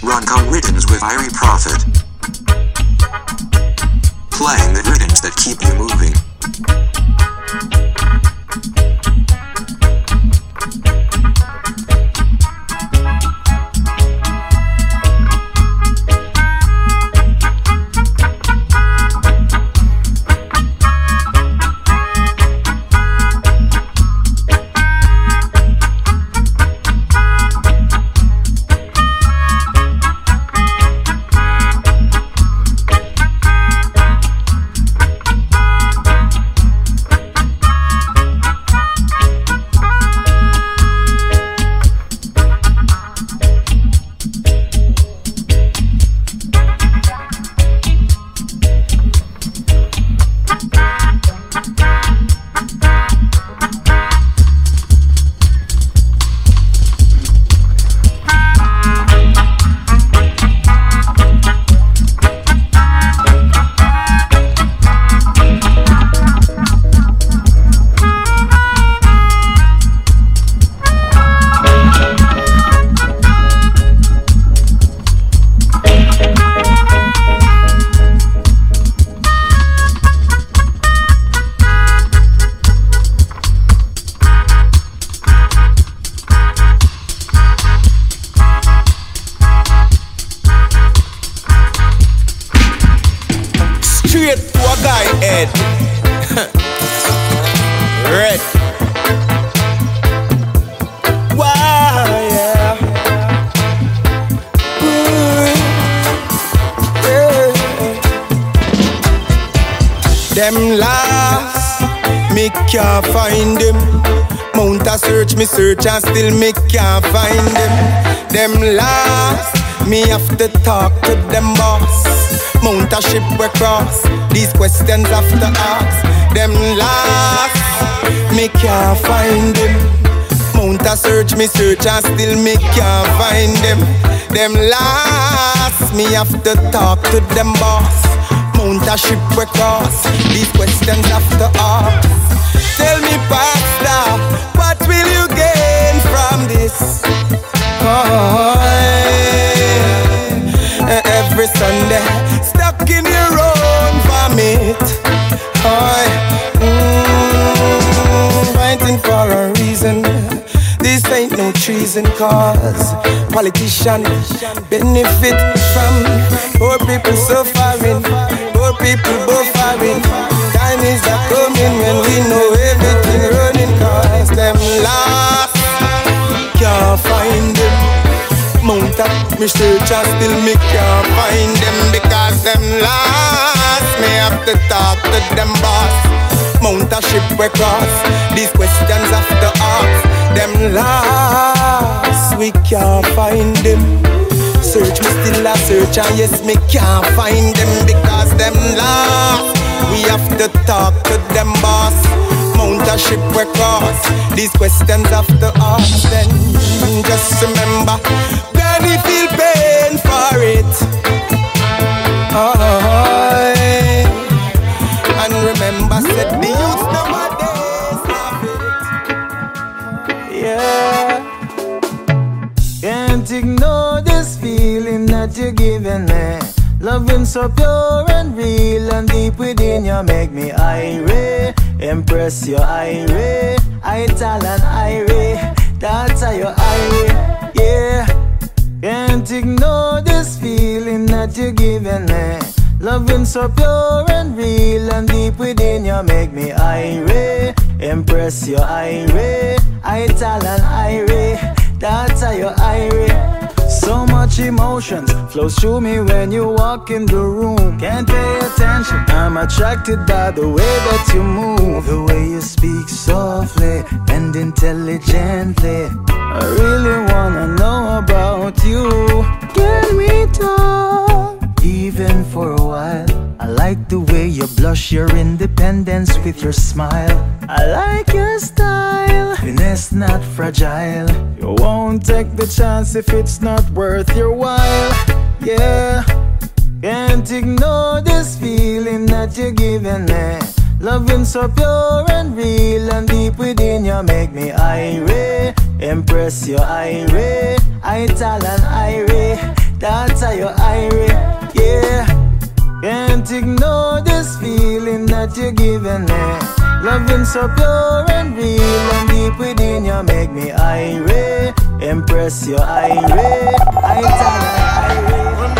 Runco Rhythms with Irie Prophet. Playing the rhythms that keep you moving. Still me can't find them. Them lost, me have to talk to them boss. Mount a ship we cross, these questions have to ask. Them lost, me can't find them. Mount a search, me search and still me can't find them. Them lost, me have to talk to them boss. Mount a ship we cross, these questions have to ask. Treason cause politicians benefit from poor people suffering, poor people buffering. Me search and still me can't find them because them lost. Me have to talk to them boss. Mount a ship we cross. These questions have to ask. Them lost, we can't find them. Search me still a search and yes me can't find them because them lost. We have to talk to them boss. Mount a ship we cross. These questions have to ask. Then just remember, pain for it. Oh, and remember, said the youth nowadays love it. Yeah. Can't ignore this feeling that you're giving me. Loving so pure and real and deep within you make me irate. Impress your irate. Italian irate. That's how you're irate. Can't ignore this feeling that you're giving me. Loving so pure and real and deep within you make me irate. Impress your irate. Italian irate. That's how you irate. So much emotions flows through me when you walk in the room. Can't pay attention. I'm attracted by the way that you move, the way you speak softly and intelligently. I really wanna know about you. Can we talk? Even for a while, I like the way you blush your independence with your smile. I like your style, finesse not fragile. You won't take the chance if it's not worth your while. Yeah, can't ignore this feeling that you're giving me. Loving so pure and real and deep within you make me irate. Impress your irate, Italian irate. That's how you're irate, yeah. Can't ignore this feeling that you're giving me. Loving so pure and real and deep within you make me irate. Impress your irate. I tell her irate.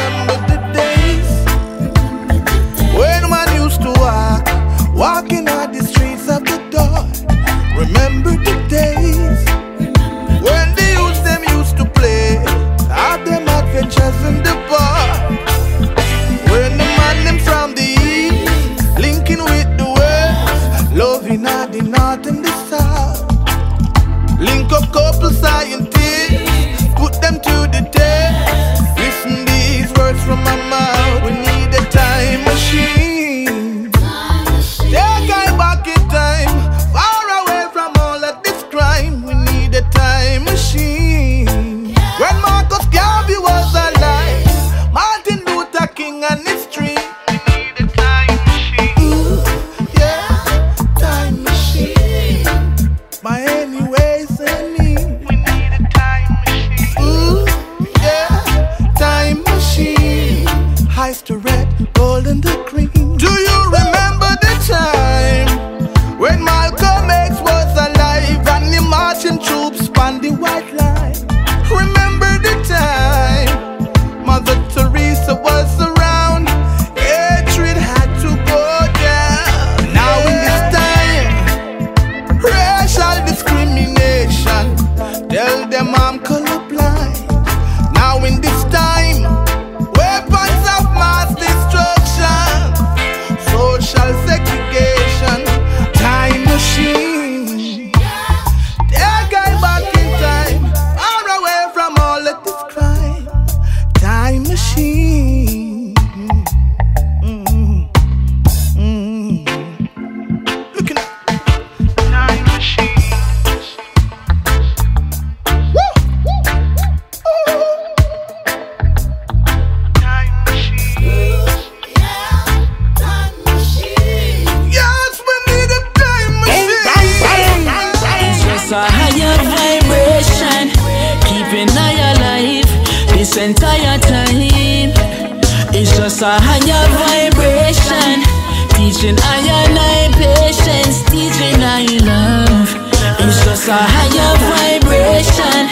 It's a higher vibration, teaching I and I patience, teaching I love. It's just a higher vibration,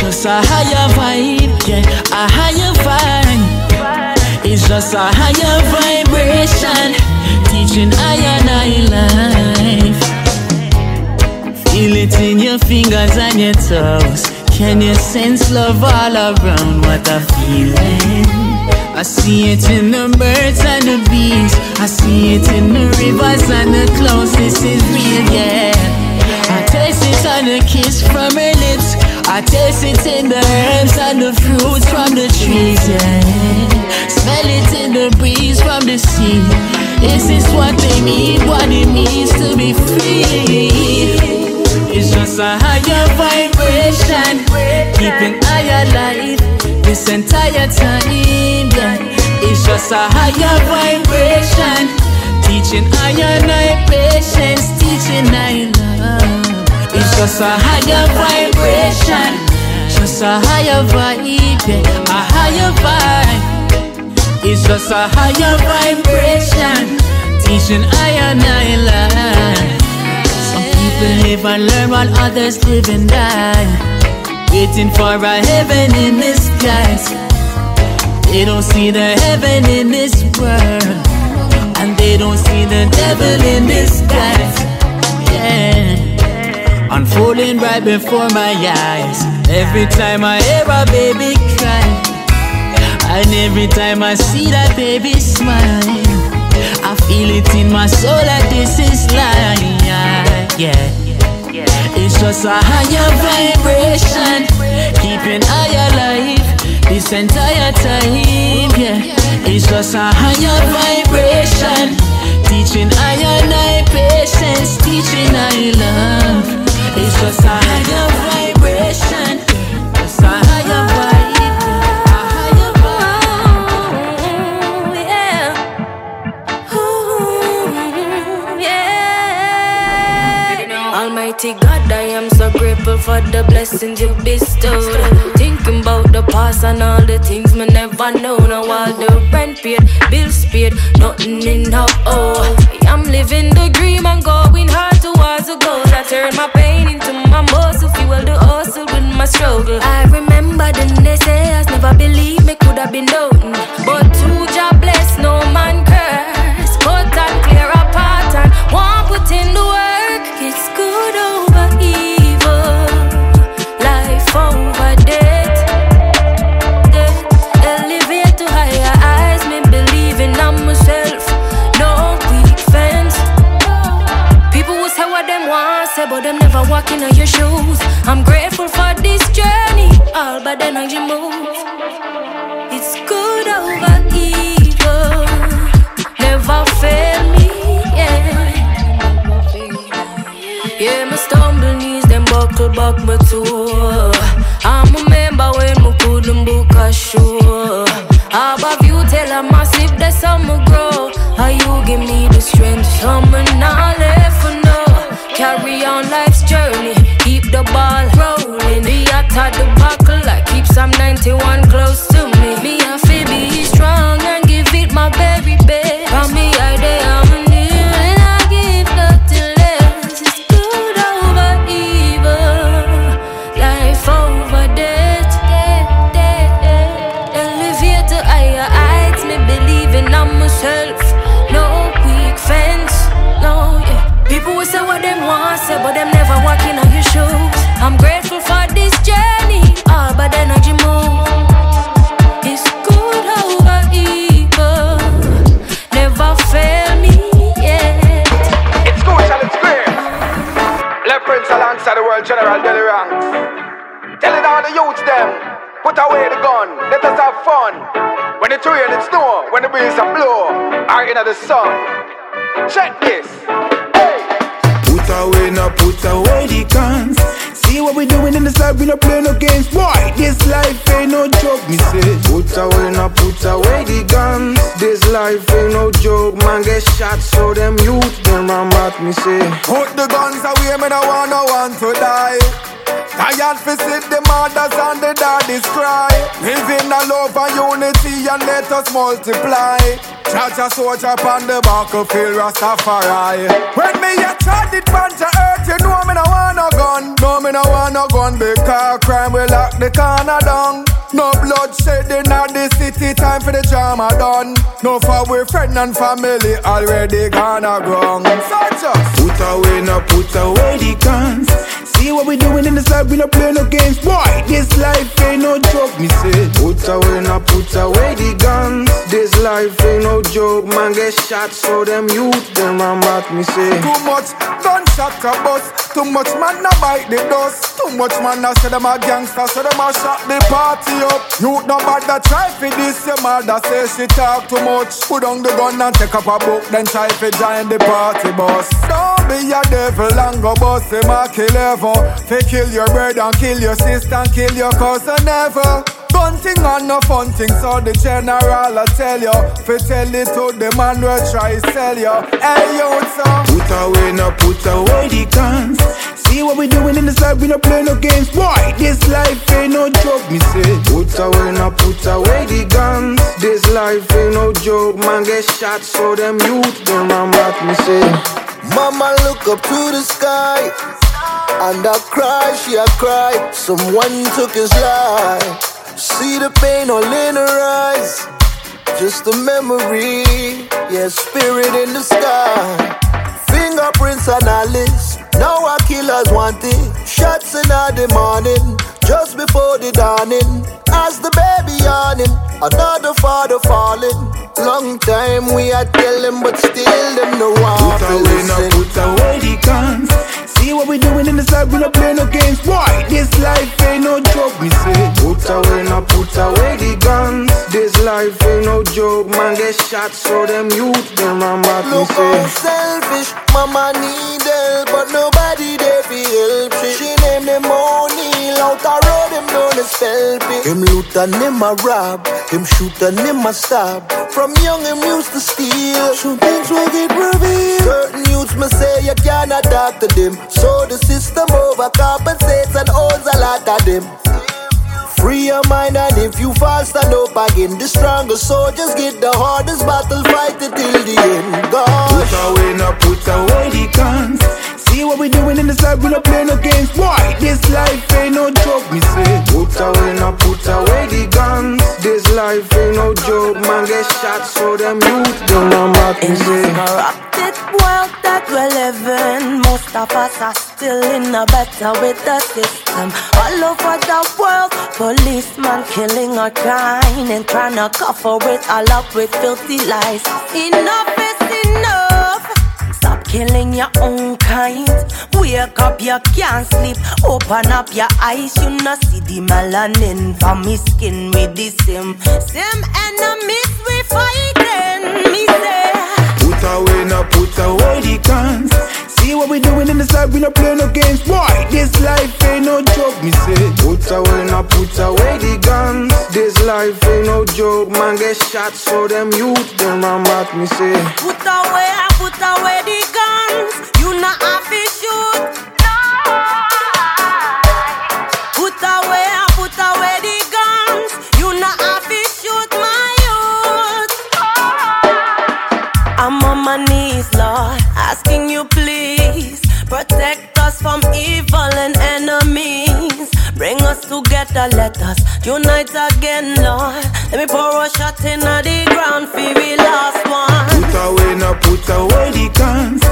just a higher vibe, yeah, a higher vibe. It's just a higher vibration, teaching I and I life. Feel it in your fingers and your toes. Can you sense love all around? What a feeling. I see it in the birds and the bees. I see it in the rivers and the clouds. This is real, yeah. I taste it on the kiss from her lips. I taste it in the herbs and the fruits from the trees, yeah. Smell it in the breeze from the sea. This is what they mean, what it means to be free. It's just a higher vibration, keeping I alive this entire time. Yeah. It's just a higher vibration, teaching I patience, teaching I love. It's just a higher vibration, just a higher vibe, yeah. a higher vibe. It's just a higher vibration, teaching I and People live and learn while others live and die. Waiting for a heaven in the skies. They don't see the heaven in this world. And they don't see the devil in disguise. Yeah. Unfolding right before my eyes. Every time I hear a baby cry. And every time I see that baby smile. I feel it in my soul that this is life. Yeah. It's just a higher vibration, keeping I alive this entire time. Yeah. It's just a higher vibration, teaching I and I patience, teaching I love. It's just a higher vibration, for the blessings you bestowed. Thinking about the past and all the things me never know. Now all the rent paid, bills paid, nothing in. Oh, I'm living the dream and going hard towards the goal. I turn my pain into my muscle, fuel the hustle with my struggle. I remember the naysayers never believed me could have been done, but two job bless, no man curse. On your shoes. I'm grateful for this journey, all but the energy moves. It's good over evil, never fail me. Yeah, yeah, my stumble knees, them buckle back my toe. I remember when me couldn't book a show. Above you tell a massive that summer grow. How you give me the strength, summer not some 91 close away the gun, let us have fun. When it's rain, it's snow, when the breeze a blow, or in the sun. Check this. Put away, now put away the guns. See what we doing in this life, we not play no games. Boy, this life ain't no joke, me say. Put away, now put away the guns. This life ain't no joke, man. Get shot, so them youth, them I'm at me say. Put the guns away, me no want no one to die. Tired for see the mothers and the daddies cry. Live in love and unity and let us multiply. Charge a soldier upon the battlefield, Rastafari. When me a tried it bunch of earth, you know me no want no gun. No me no want no gun because crime will lock the corner down. No bloodshed in the city, time for the drama done. No for we friend and family already gonna ground. So Put away, now put away the guns. See what we doing in this life, we not play no games. Boy, this life ain't no joke, me say. Put away, now put away the guns. This life ain't no joke, man. Get shot, so them youth, them I'm at me say. Too much gunshot a bust. Too much man a bite the dust. Too much man a say them a gangster, so them a shot the party up. Youth no bad that try for this. Your mother say she talk too much. Put on the gun and take up a book, then try for join the party bus. Don't be a devil and go bust him a kill ever. Fi kill your brother and kill your sister and kill your cousin never. Gun thing and no fun thing, so the general I tell you. Fi tell it to the man who try sell you. Hey, youth, so. Put away, now put away the guns. See what we doing in this life, we not play no games. Boy, this life ain't no joke, me say. Put away, now put away the guns. This life ain't no joke, man. Get shot, so them youth, them I'm at me say. Mama look up to the sky and I cry, she a cry. Someone took his life. See the pain all in her eyes. Just a memory, yeah, spirit in the sky. Fingerprints and Alice. Now our killers wanted. Shots in the morning, just before the dawning. As the baby yawning, another father falling. Long time we are telling, but still them no one Put away, now put away the guns. See what we doing in this life, we not play no games. Boy, this life ain't no joke, me say. Put away, now put away the guns. This life ain't no joke, man. Get shot, so them youth, them I'm at Look how say. selfish, mama need help, but nobody there for help. She, she them known as Him loot and him a rob, him shoot and him a stab. From young him used to steal, some things will get revealed. Certain youths me say you cannot talk to them, so the system overcompensates and owns a lot of them. Free your mind and if you fall, stand up again. The strongest soldiers get the hardest battle, fight it till the end. God. Put away, now put away the guns. See what we doing in the side, we not playing no games. Why? this life ain't no joke, me say. Put away, now put away the guns. This life ain't no joke, man. Get shot, so them youth don't know what me say. corrupted world that we're living, most of us are still in a better with the system. All over the world, policemen killing or crying and trying to cover it all up with filthy lies. Enough is enough. Killing your own kind. Wake up, you can't sleep. Open up your eyes, you not see the melanin from me skin with the same. Same enemies we fighting. Me say. Put away, now put away the guns. See what we doing in the side, we not playing no games. Boy, this life ain't no joke, me say. Put away, now put away the guns. This life ain't no joke, man. Get shot, so them youth them run back, me say. Put away, I put away the guns. You not have to shoot. From evil and enemies. Bring us together, let us unite again, Lord. Let me pour a shot in the ground for we last one. Put away, now put away the guns.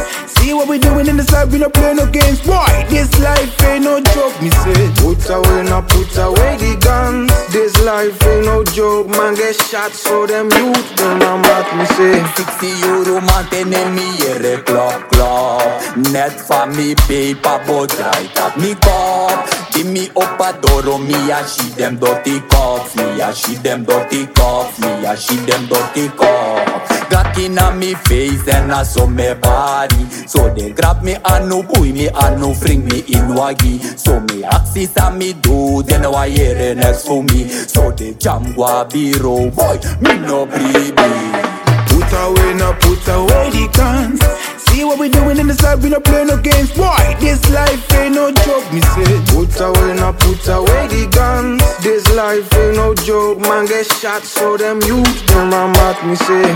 See what we doing in the side, we not playing no games. Boy, this life ain't no joke, me say. Put away, now put away the guns. This life ain't no joke, man. Get shot, so them youth them run back, me say. 60 euro mantiene miere klop klop Net van mi paper but right up me kop Give me up a doro me a she them dirty cops. Me a she them dirty cops. Me a she them dirty cops. Glock inna me face and I saw me body. So they grab me and no boy me and no bring me in wagi So me axis and me do Then why hear next for me. So they jam gua biro boy Me no baby Put away, now put away the guns. See what we doing in the side, we not playing no games. Boy, this life ain't no joke, me say. Put away, now put away the guns. This life ain't no joke, man. Get shot, so them youth them run me say.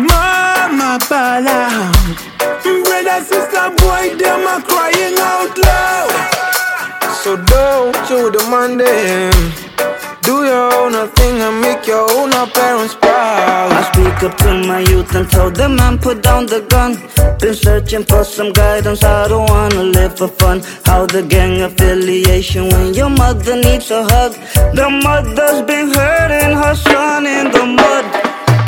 Mama bala, brother, sister, boy, them are crying out loud. So don't you demand them. Do your own thing and make your own parents proud. I speak up to my youth and tell them man put down the gun. Been searching for some guidance, I don't wanna live for fun. How the gang affiliation when your mother needs a hug. The mother's been hurting her son in the mud.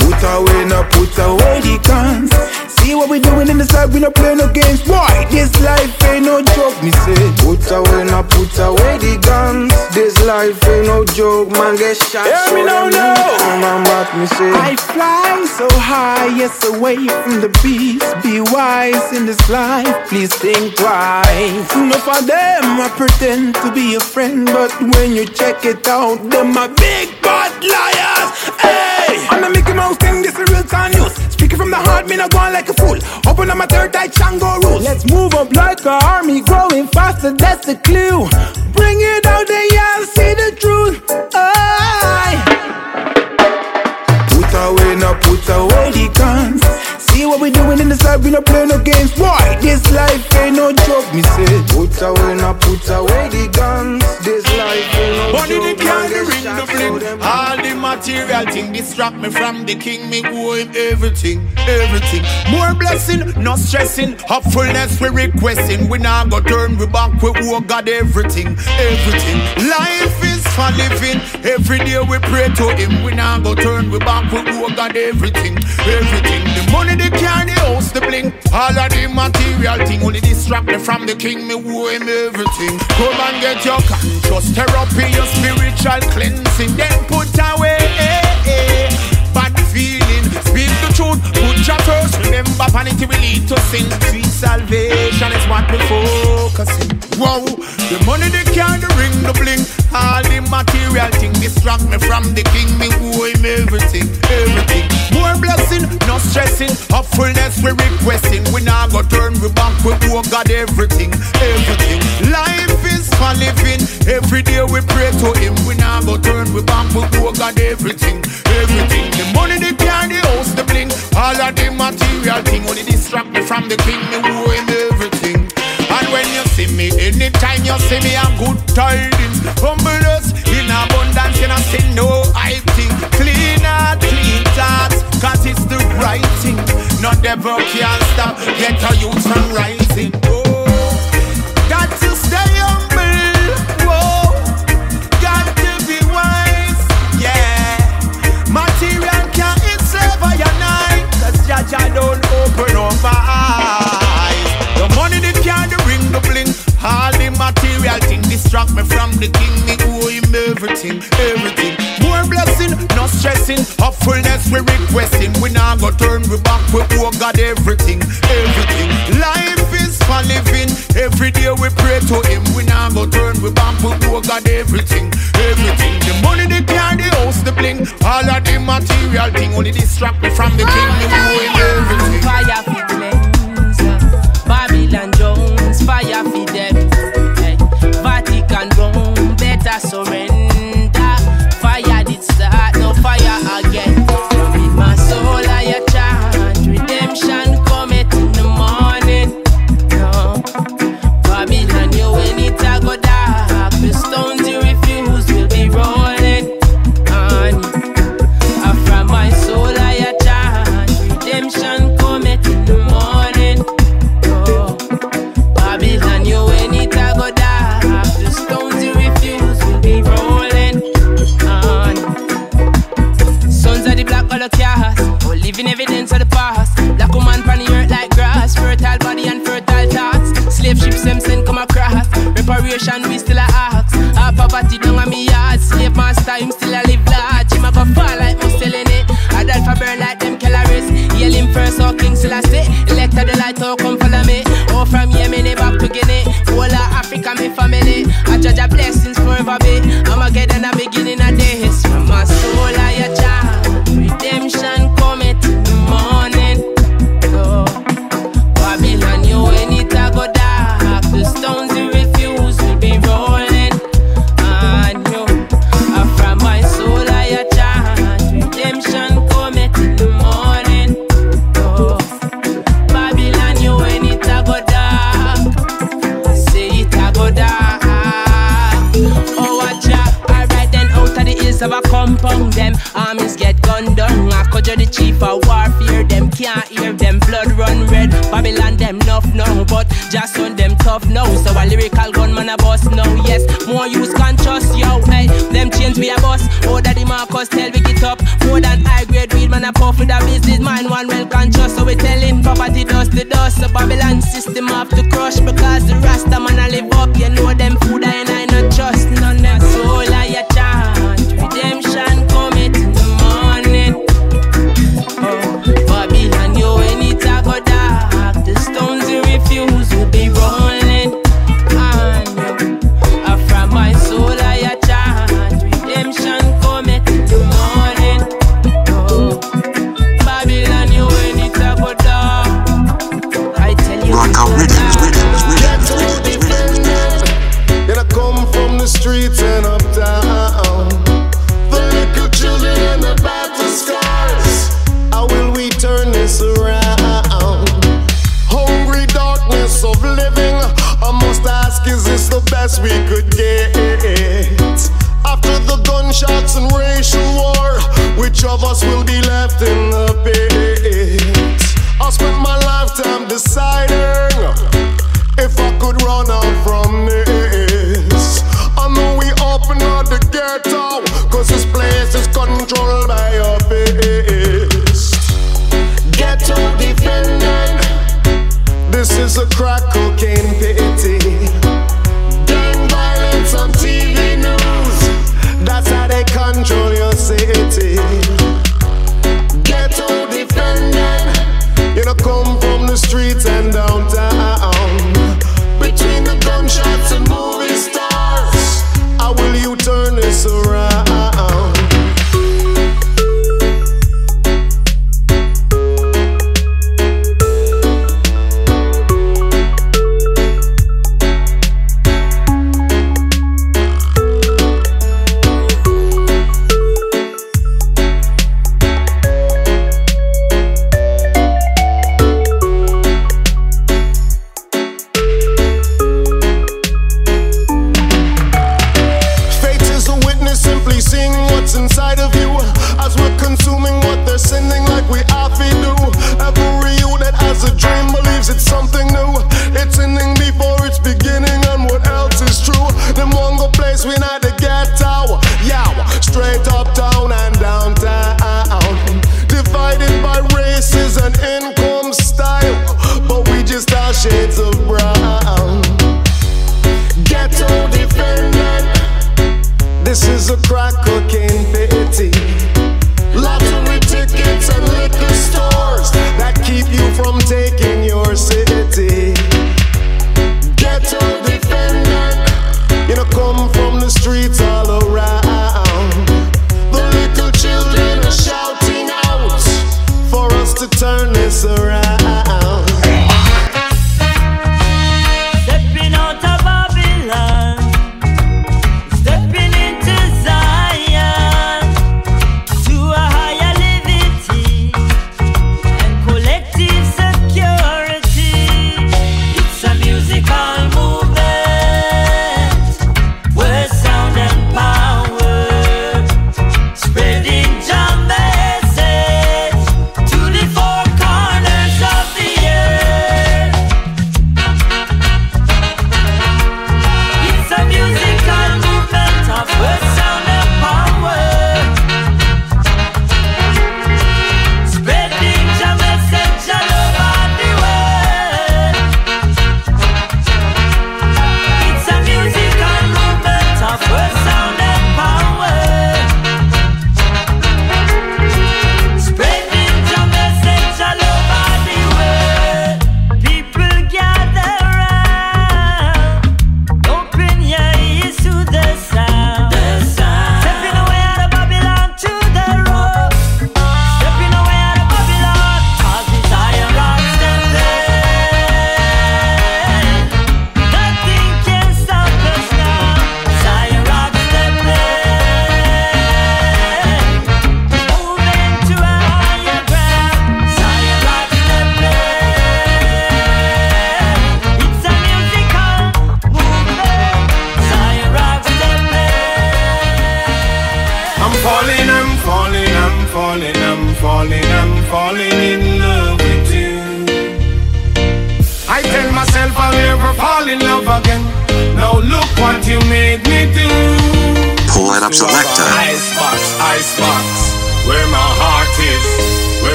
Put away, now put away the guns. See what we doing in the side, we not playing no games. Boy, this life ain't no joke, me say. Put away, now put away the guns. This life ain't no joke, man. Get shot. Hear me now, them now. youth back, me say. I fly so high, yes, away from the beast. Be wise in this life, please think twice. Enough of them, I pretend to be a friend, but when you check it out, them are big bad liars. Hey, I'm a Mickey Mouse from the heart, me not going like a fool. Open up my third eye, Chango rules. Let's move up like a army, growing faster, that's the clue. Bring it out there, yeah, see the truth. Aye. Put away, now put away the guns. See what we doing in the side, we not playing no games. Boy, this life ain't no joke, me say. Put away, now put away the guns. This life ain't no Money joke. man. can, the Get ring, shot, the so All the material thing distract me from the king Me owe him everything, everything More blessing, no stressing Hopefulness we requesting We now go turn we back We owe God everything, everything Life is for living Every day we pray to him We now go turn we back We owe God everything, everything The money, the car, the house, the bling. All of the material thing Only distract me from the king. Me owe him everything. Come and get your conscious therapy Your spiritual cleansing. Then put away eh, eh, bad feeling. Speak the truth, put your first Remember vanity will lead to sin. Sweet salvation is what we focusing Wow, the money, material thing distract me from the king. Me owe him everything, everything. More blessing, no stressing. Hopefulness we requesting. We now go turn we back. We owe God everything, everything. Life is for living. Every day we pray to Him. We now go turn we back. We owe God everything, everything. The money, the car, the house, the bling. All of the material thing only distract me from the king. Me owe him everything. And when you see me, anytime you see me, I'm good tidings. Humble No devil can stop, get a youth from rising. Oh, got to stay humble. Whoa, got to be wise. Yeah, material can't enslave your night. Cause Jah Jah don't open up my eyes. The money, the car, the ring, the bling. All the material thing distract me from the king. Me owe him everything, everything. More blessing, no stressing. Hopefulness we requesting. We now go turn we back. We owe God everything, everything. Life is for living. Every day we pray to Him. We now go turn we back. We owe God everything, everything. The money, the car, the house, the bling. All of the material thing only distract me from the king. Across, reparation we still a ask. Our poverty down on me yard, slave master him still a live large. Him a go fall like most selling it. Adolpha burn like them calories. Hail him first, or King Selassie. Elected the light, oh come follow me. Oh from Yemen back to Guinea. Whole of Africa me family. I judge a blessings forever be. I'ma get in the beginning well. So we telling poverty dust the dust. So Babylon system have to crush because the Rasta man a live up. You know them food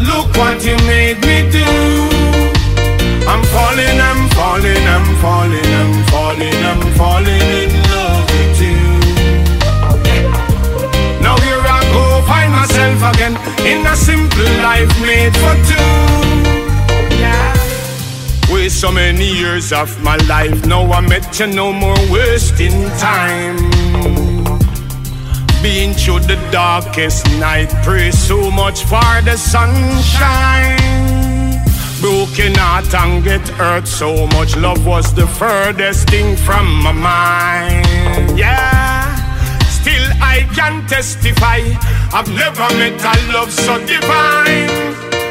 Look what you made me do. I'm falling, I'm falling, I'm falling, I'm falling, I'm falling in love with you. Now here I go, find myself again in a simple life made for two. Yeah. Waste so many years of my life, now I met you no more wasting time. Been through the darkest night, pray so much for the sunshine. Broken heart and get hurt so much. Love was the furthest thing from my mind. Yeah, still I can testify. I've never met a love so divine.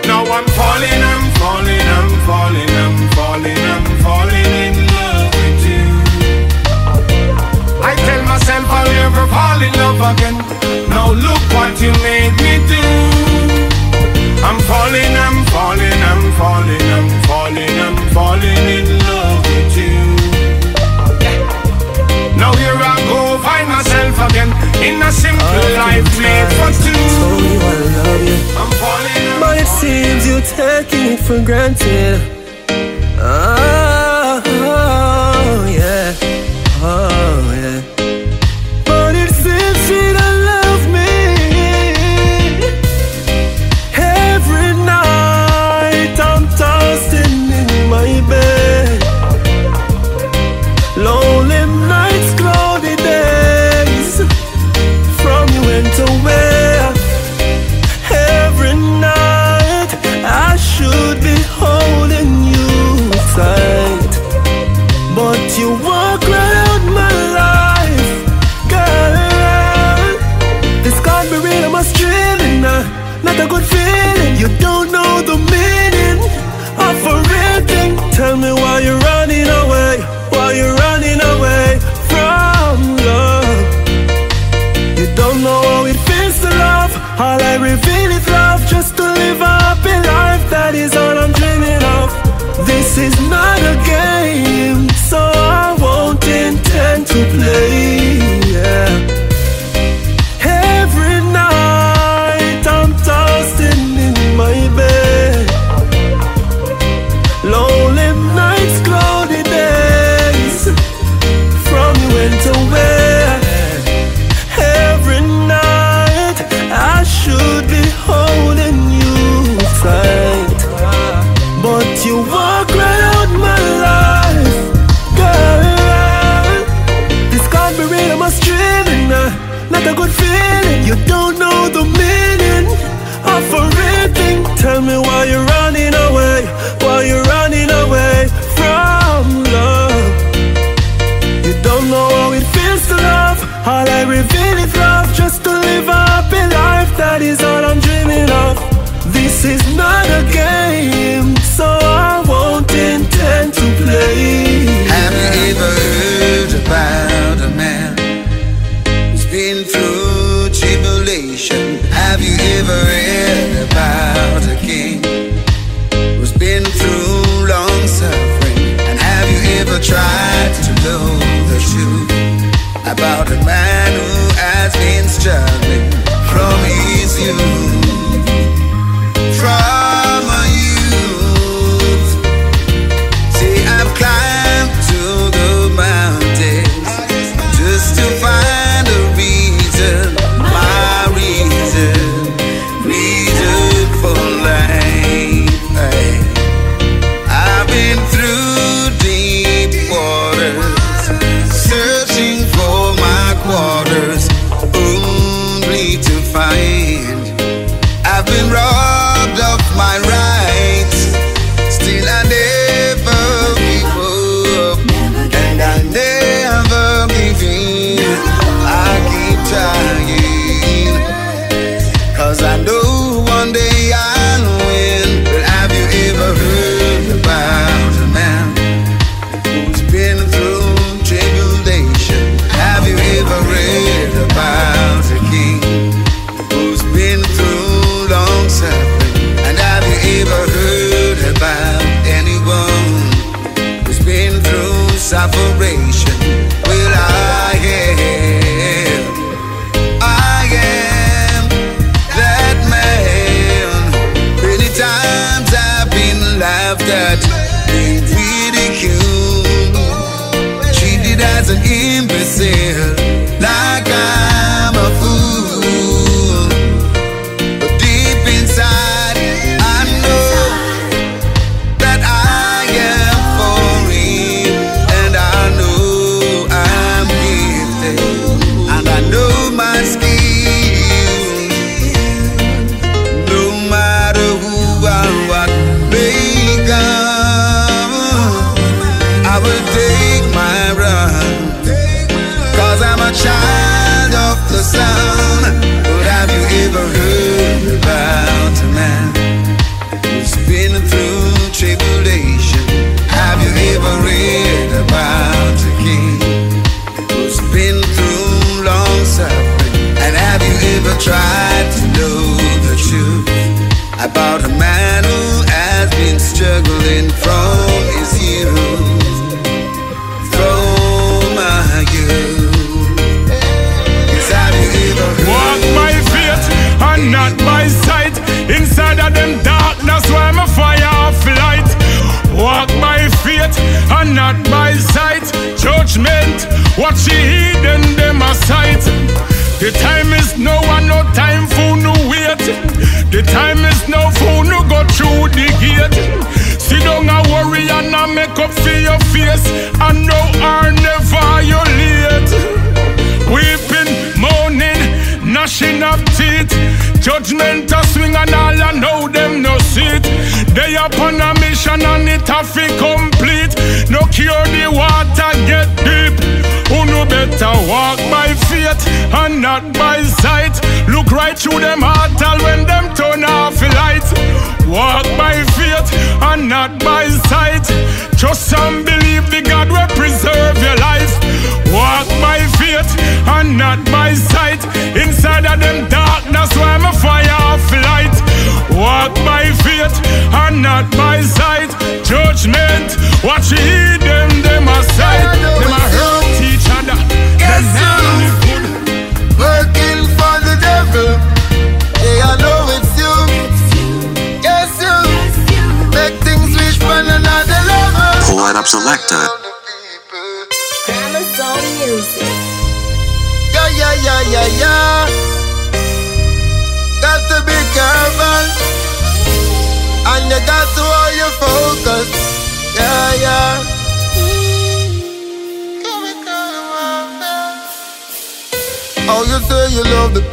Now I'm falling, I'm falling, I'm falling, I'm falling, I'm falling. I'm falling. I'll ever fall in love again. Now look what you made me do. I'm falling, I'm falling, I'm falling, I'm falling, I'm falling in love with you. Now here I go, find myself again in a simple life made for two. I Told you I love you, I'm falling, I'm but it seems you're taking it for granted. Ah.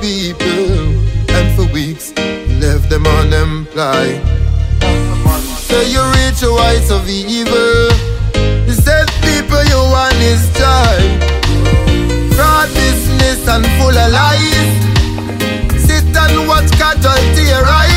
people, and for weeks left them unemployed. So you reach a white, of evil. You said people you want is joy. Fraud, business, and full of lies. Sit and watch cattle tear eyes.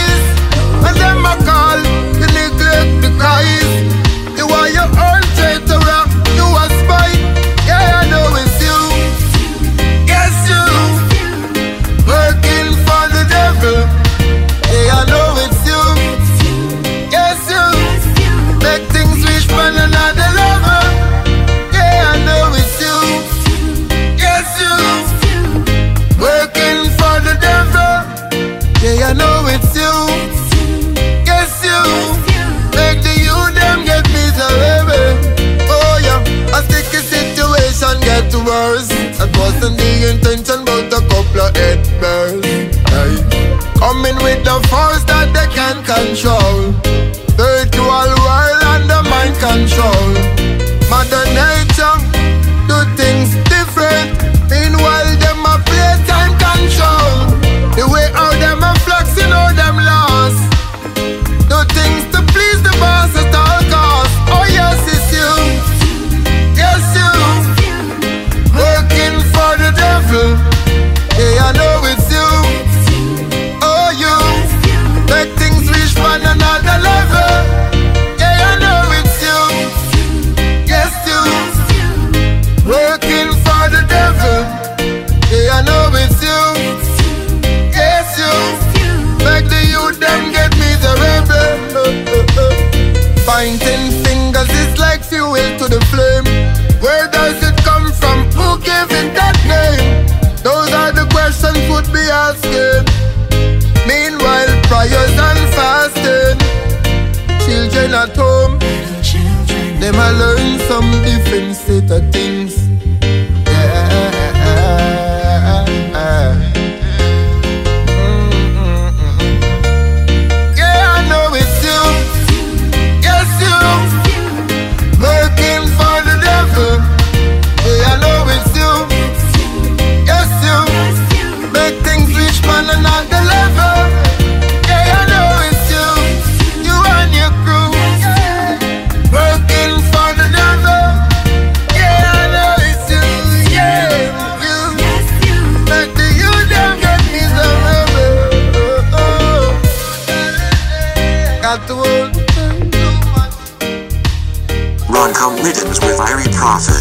Coming with the force that they can control. Pointing fingers is like fuel to the flame. Where does it come from? Who gave it that name? Those are the questions would be asking. Meanwhile, prayers and fasting. Children at home, them might learn some different set of things. process.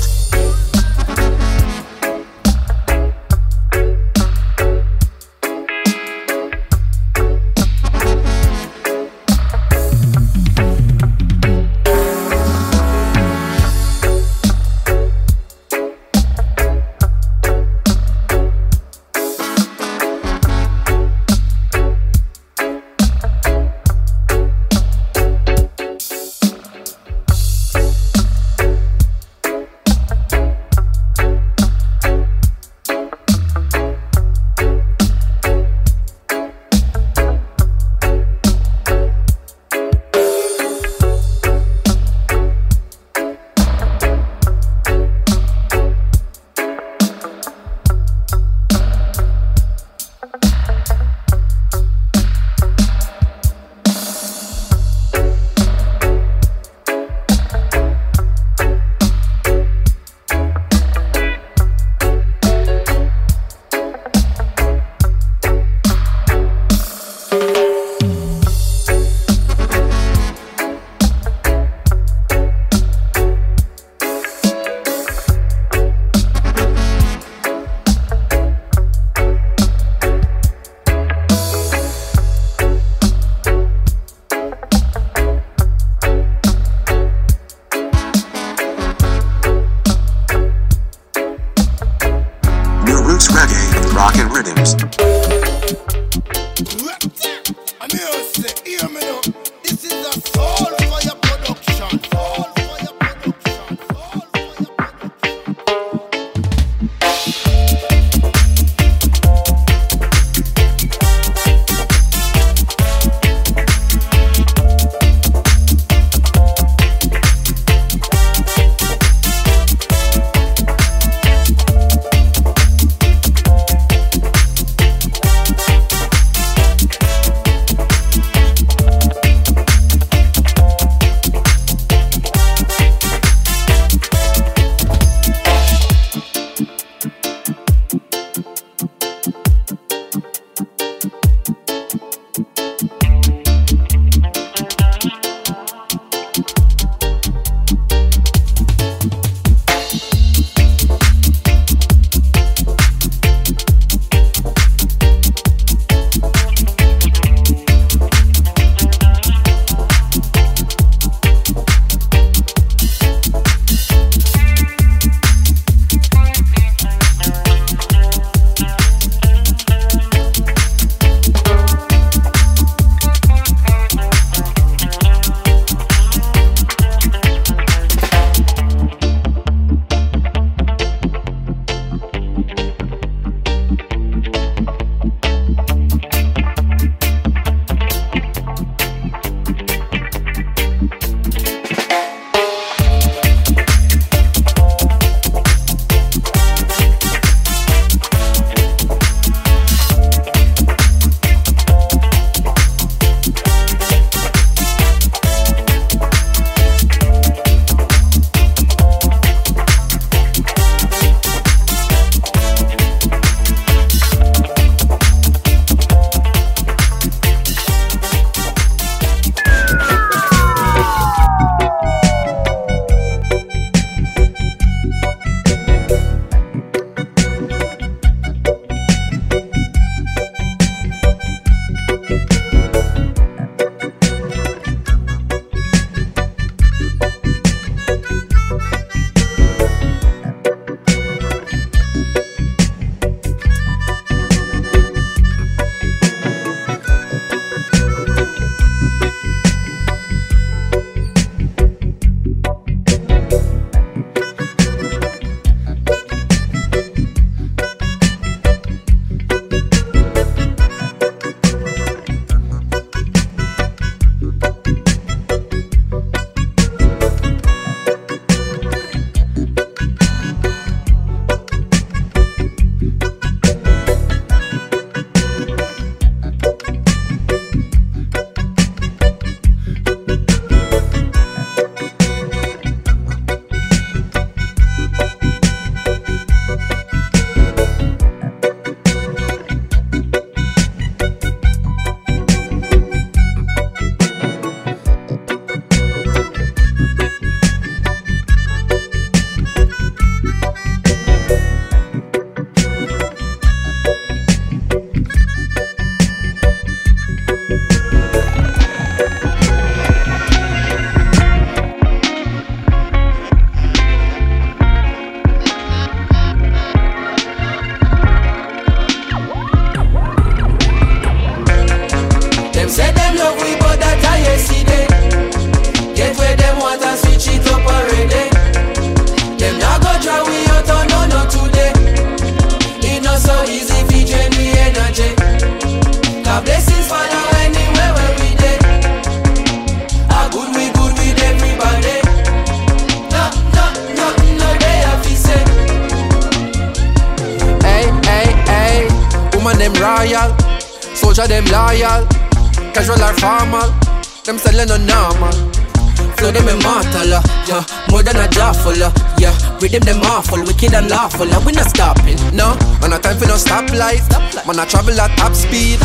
Wicked and we not stopping, no. Man, a time for no stoplight. Man, I travel at top speed,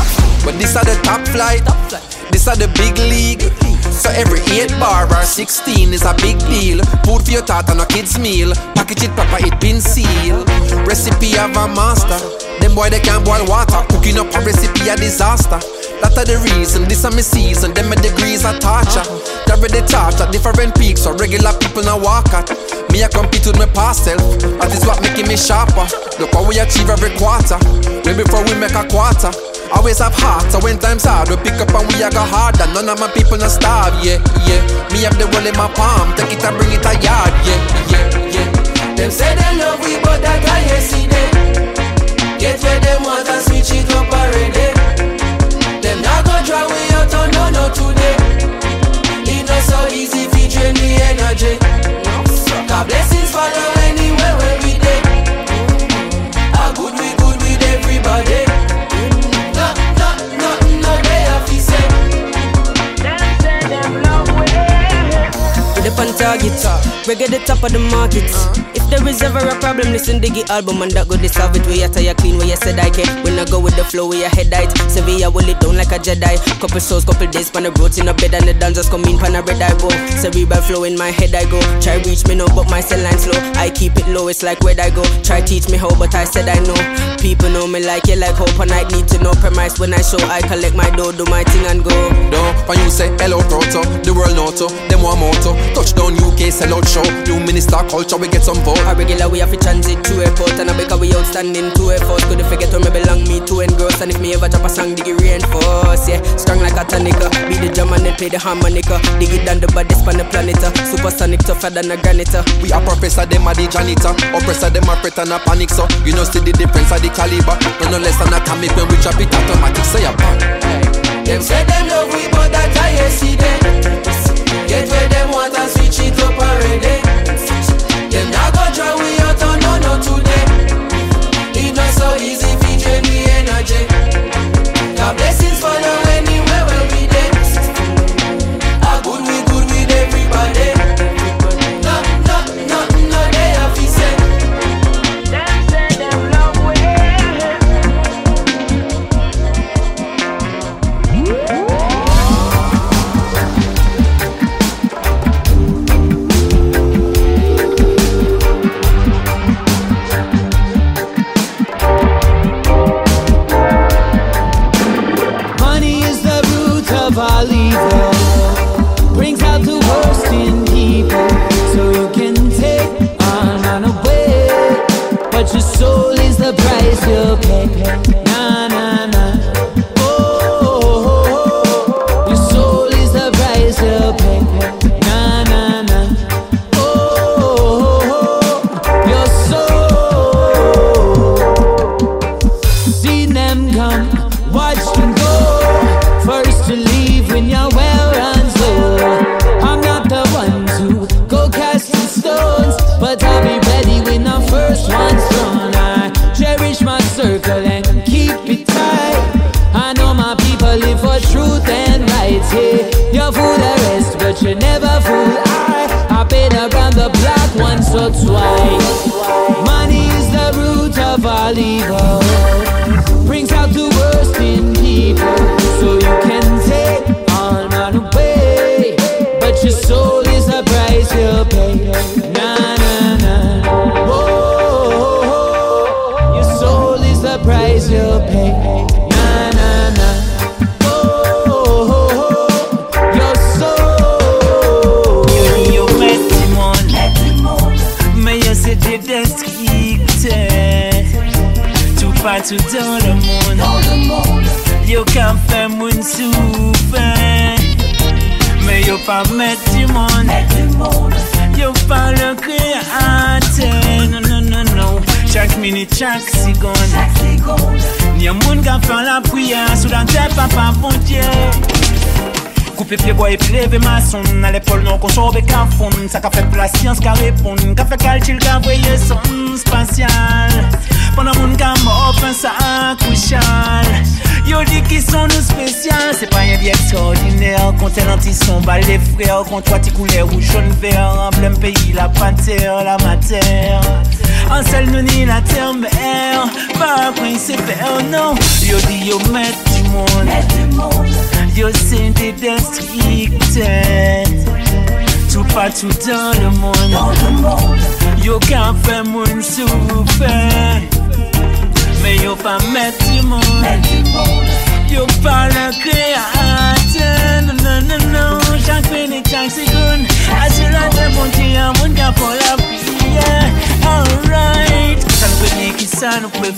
but this are the top flight. This are the big league. So every 8 bar or 16 is a big deal. Food for your thought on a kid's meal. Package it proper, it been sealed. Recipe of a master. Them boy they can't boil water. Cooking up a recipe a disaster. That are the reason, this are my season. Them my degrees are torture. Carry the torch at different peaks, so regular people now walk at. Me I compete with my past self. That is what making me sharper. Look what we achieve every quarter. Way before we make a quarter. Always have heart, so when times hard, we pick up and we a go harder. None of my people not starve, yeah, yeah. Me have the world in my palm, take it and bring it a yard, yeah, yeah, yeah. Them say they love we, but that I see them. Get where them want and switch it up already. Them not go try we easy fi drain the energy. God blessings follow anywhere where we dey. A good we good with everybody. No, no, no, no, they have to say. With the pan target, reggae the top of the market. There is ever a problem, listen to the album and that go to solve it. We are tire clean, where you said I can't, When I go with the flow, we are head height. Sevilla will it down like a Jedi. Couple souls, couple days, pan the roads in a bed and the dancers come in, pan a red eye bow. Cerebral flow in my head I go. Try reach me no, but my cell line slow. I keep it low, it's like where I go. Try teach me how, but I said I know. People know me like you like hope, and I need to know premise when I show. I collect my dough, do my thing and go. No, when you say hello Toto, the world know to, them one motto. Touchdown UK, sell out show. New minister culture, we get some vote. A regular we have to transit to airport and I because we outstanding to effort. Could forget where me belong, me to engross. And if me ever drop a song, dig it reinforce. Yeah, strong like a tonica. Be the drum and then play the harmonica. Dig it down the baddest on the planet. uh. Supersonic tougher than a granite. uh. We are professor, them are the janitor. Oppressor, them are fret and a panic, so you know see the difference of the caliber. No no less than atomic when we drop it automatic. Say a bang. Them say them love we, but that I ain't see them. Get where them want and switch it up already. leve mason A l'epol nou kon chobe ka fon Sa ka fe plasyans ka repon Ka fe kaltil ka vweye son spasyal Panan moun ka mop sa akouchal Yo di ki son nou spesyal Se pa yon di ekstraordiner Kon tel son bal de Kon toa ti koule ou joun ver Emblem peyi la pater, la mater An nou ni la ter mer Pa akwen se per nou Yo di yo met du moun Met du moun Yo c'est des districts. Tout partout dans le monde. Yo qu'un fait moun souffert. Mais yo pas mettre du monde. Yo pas le créateur. Non, non, non, non. Chaque minute, chaque seconde. Assurance de mon Dieu, gars pour la prière. Alright. Nous fait ça nous peut.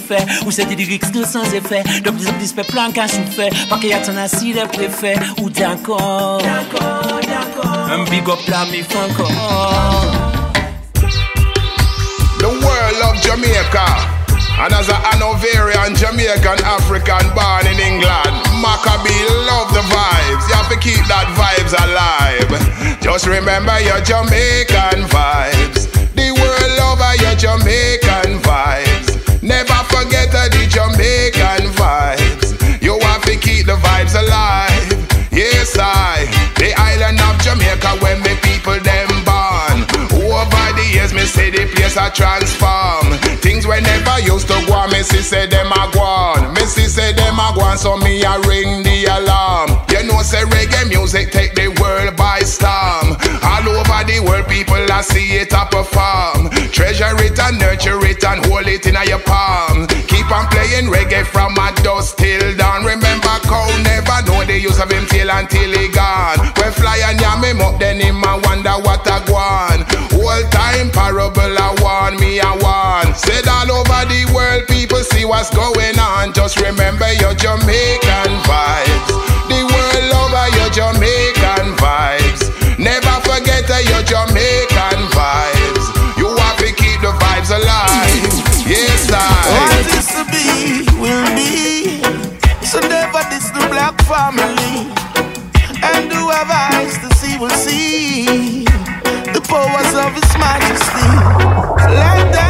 Ou des lyrics de sans plus en plus, fait plan qu'à souffert. Pas qu'il y a ton assis les préfets. Ou d'accord. Un big up là, mi encore. The world of Jamaica. And as a Hanoverian, Jamaican, African born in England, Macka B love the vibes. You have to keep that vibes alive. Just remember your Jamaican vibes. The world over your Jamaican vibes. Never forget the Jamaican vibes. You have to keep the vibes alive. Yes, I, the island of Jamaica, when the people them born. Over the years, me say the place a transform. Things we never used to go on, see say them a go on. See say them a go on, so me a ring the alarm. You know say reggae music take the world by storm. All over the world, people a see it a perform. Treasure it and nurture it and hold it in your palm. Keep on playing reggae from a dusk till dawn. Remember, cow never know the use of him tail until he gone. When fly and yam him up, then him a wonder what a go on. Whole time parable a warn me a warn. Said all over the world, people see what's going on. Just remember your Jamaican vibes. The world over your Jamaican vibes. Never forget your Jamaican vibes. You have to keep the vibes alive. Yes, What I. is to be will be. So never diss the black family. And whoever eyes to see will see the powers of His Majesty. Let them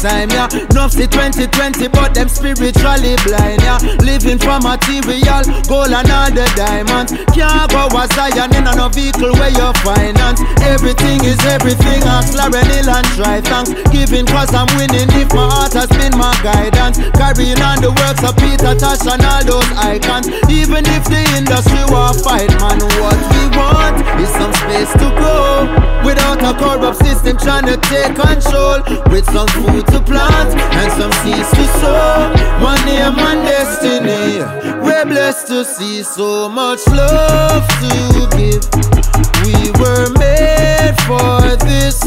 time, yeah. Nuff see 2020, but them spiritually blind, yeah. Living for material, gold and all the diamonds. Can't go a Zion in a vehicle where you finance. Everything is everything, Lauryn Hill and try thanks. Giving cause I'm winning if my heart has been my guidance. Carrying on the works of Peter Tosh and all those icons. Even if the industry war fight, man, what we want is some space to grow. Without a corrupt system trying to take control. With some food to plant and some seeds to sow. One name and destiny. We're blessed to see so much love to give. We were made for this.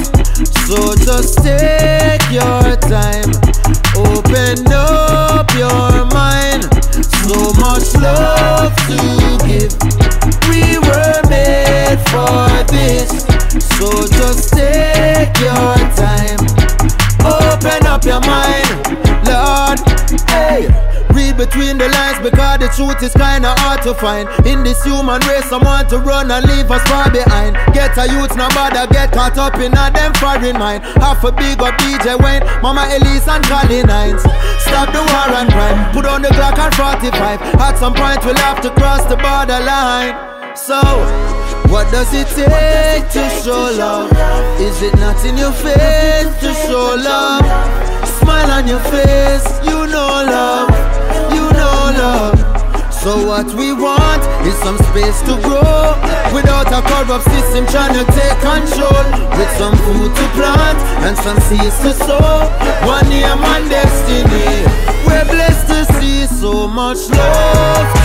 So just take your time. Open up your mind. So much love to give. We were made for this. So just take your time. Open up your mind, Lord. Hey. Read between the lines because the truth is kinda hard to find. In this human race, I want to run and leave us far behind. Get a youth, no bother, get caught up in a them foreign mind. Half a big up DJ Wayne, Mama Elise and Colin Hines. Stop the war and crime, put on the Glock and 45. At some point, we'll have to cross the borderline. So, what does it take to show love? Is it not in your face to show love? Smile on your face, you know love, you know love. So what we want is some space to grow Without a corrupt system trying to take control With some food to plant and some seeds to sow One name and destiny We're blessed to see so much love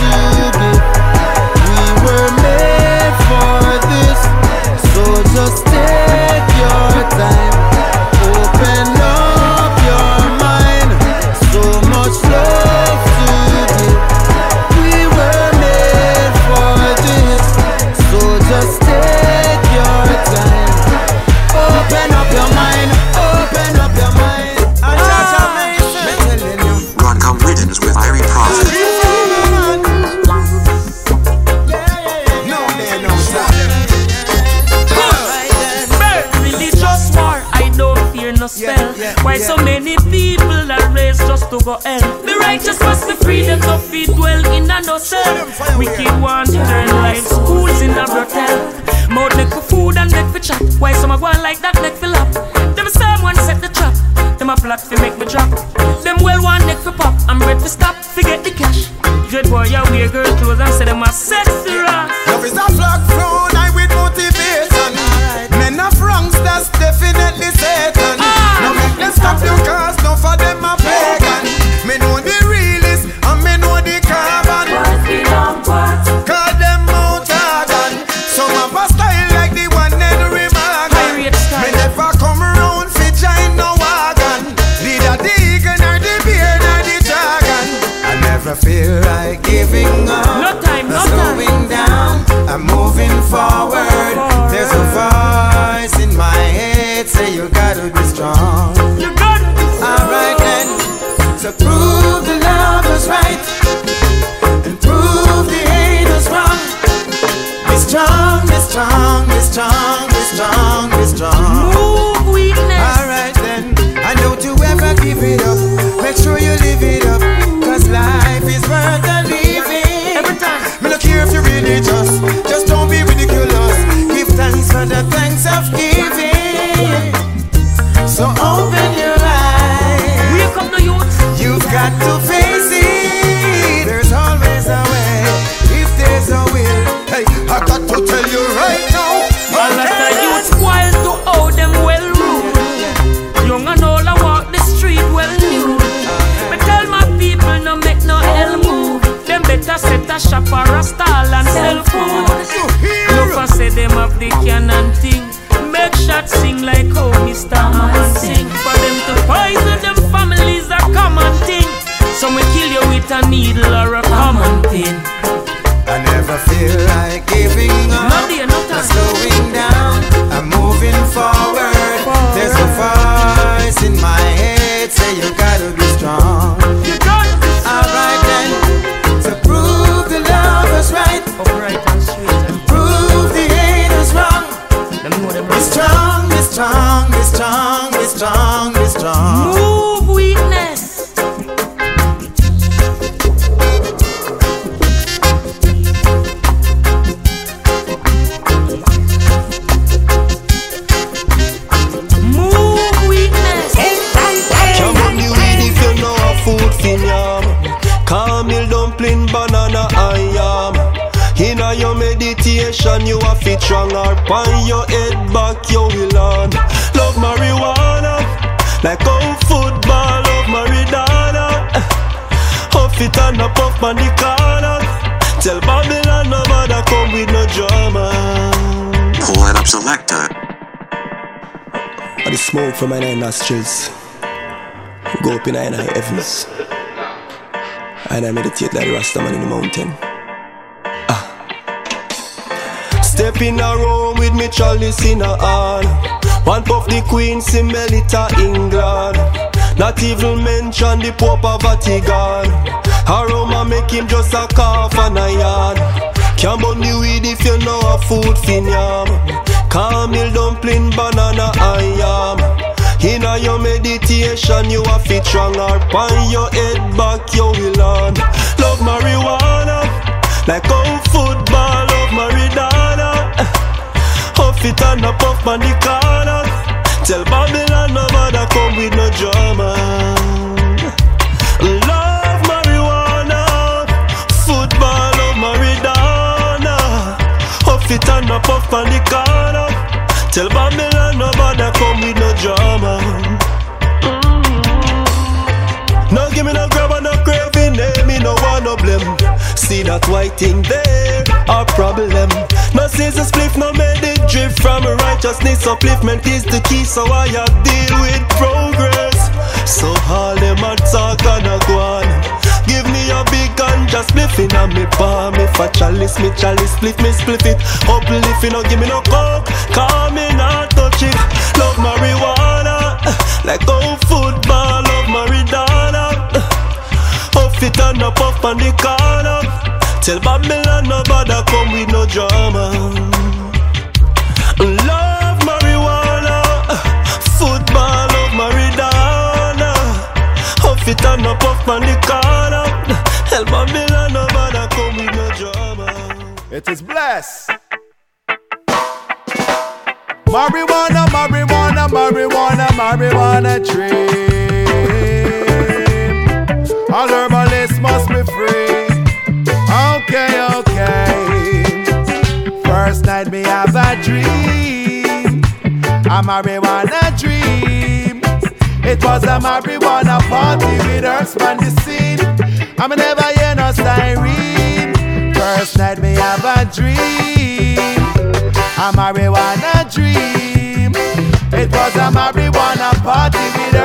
from my nine nostrils. Go up in high heavens. And I meditate like the Rasta man in the mountain. Ah. Step in a room with me chalice in a hand. One puff the Queen, smell it England. Not even mention the Pope of Vatican. Aroma make him just a cough and a yarn. Can't burn the weed if you know a food fin yam. Camel dumpling, banana and yam. Inna your meditation, you a fit strong or your head back, you will on. Love marijuana, like how football love Maradona. Huff it and a puff on the corner. Tell Babylon no bother come with no drama. Love marijuana, football love Maradona. Huff it and a puff on the corner. Tell Babylon no bother come with no drama. No give me no grab and no craving, eh, me no want no blame. See that white thing there, a problem. No scissor spliff, no made it drift from righteousness. Upliftment is the key, so I deal with progress. So all them a talk and a go on. Give me a big ganja spliff in a me palm. If a chalice, me chalice, spliff me spliff it. Uplift, you no give me no coke, call me not touch it. Love marijuana, like how football love Maradona. Huff it and a puff on the corner. Tell Babylon no bother come with no drama. Love marijuana, football love Maradona. Huff it and a Tell Babylon no bother come with no drama. It is blessed. Marijuana, marijuana, marijuana, marijuana tree. All herbalists must be free. Okay, okay. First night me have a dream, a marijuana dream. It was a marijuana party with herbs on the scene. I'm never hear no siren. First night me have a dream, a marijuana dream. It was a marijuana party with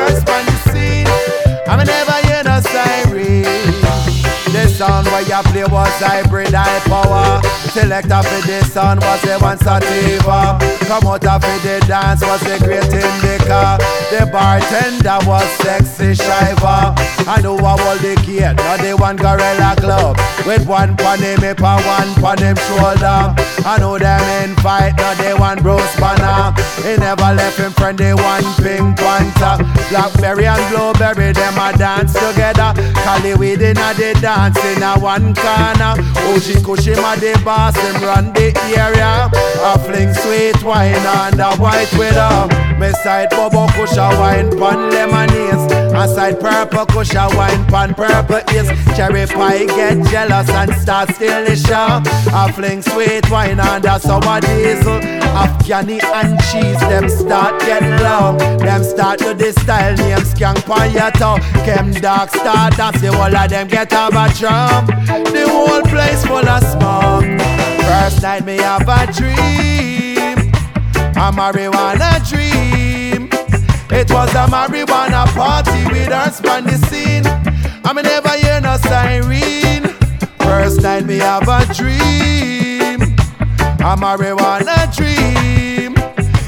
sound where you play was hybrid high power. Selector for this sound was the one sativa. Come out of the dance was the great indica. The bartender was sexy shiver. I know I hold the gate, now the one gorilla club. With one pon him hip and one pon him shoulder. I know them in fight, now they one Bruce Banner. He never left him friend, they one pink panther. Blackberry and blueberry, them a dance together. Cali weed in a the dance in a one corner. Oji Kushima the boss, him run the area. I fling sweet wine a white widow. Me side bubble kusha wine pan lemonades. And side purple kusha wine pan purple is. Cherry pie get jealous and start steal the show. I fling sweet wine and a sour diesel. Afghani and cheese, them start getting low. Them start to this style name skank pan your toe. Kem dark start dance, the whole of them get a drum. The whole place full of smoke. First night me have a dream, a marijuana dream. It was a marijuana party with us on the scene. I me never hear no siren. First night me have a dream, a marijuana dream.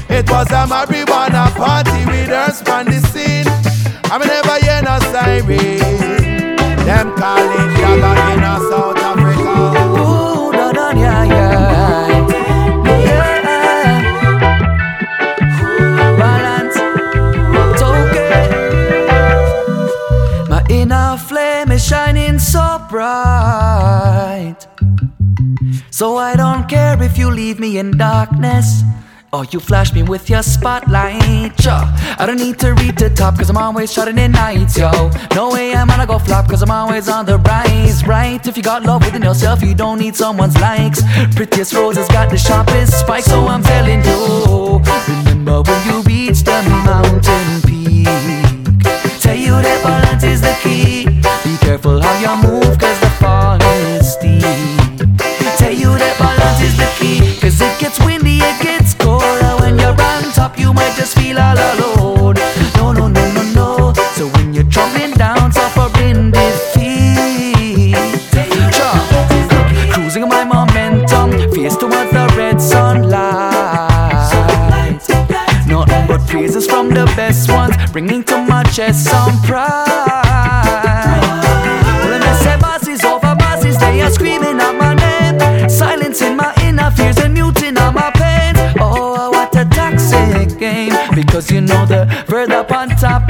It was a marijuana party with us on the scene. I me never hear no siren. Them calling Jagga in a South bright. So I don't care if you leave me in darkness. Or you flash me with your spotlight, yo. I don't need to reach the top, cause I'm always shining in nights, yo. No way I'm gonna go flop, cause I'm always on the rise, right? If you got love within yourself, you don't need someone's likes. Prettiest roses got the sharpest spikes, so I'm telling you. Remember when you reach the mountain peak. Tell you that balance is the key. Careful how you move, cause the fall is steep. Tell you that balance is the key. Cause it gets windy, it gets colder. When you're on top, you might just feel all alone. No, no, no, no, no. So when you're traveling down, suffering defeat. Sure. Cruising my momentum, face towards the red sunlight. Nothing but praises from the best ones, bringing to my chest some pride. You know the further up on top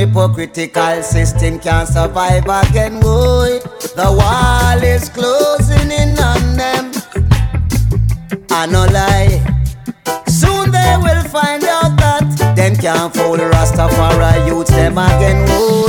hypocritical system can't survive again. Woy. The wall is closing in on them. I no lie. Soon they will find out that them can't fool Rastafari youths them again. Woy.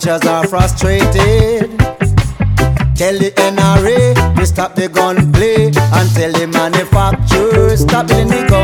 Teachers are frustrated. Tell the NRA to stop the gun play and tell the manufacturers stop building the gun.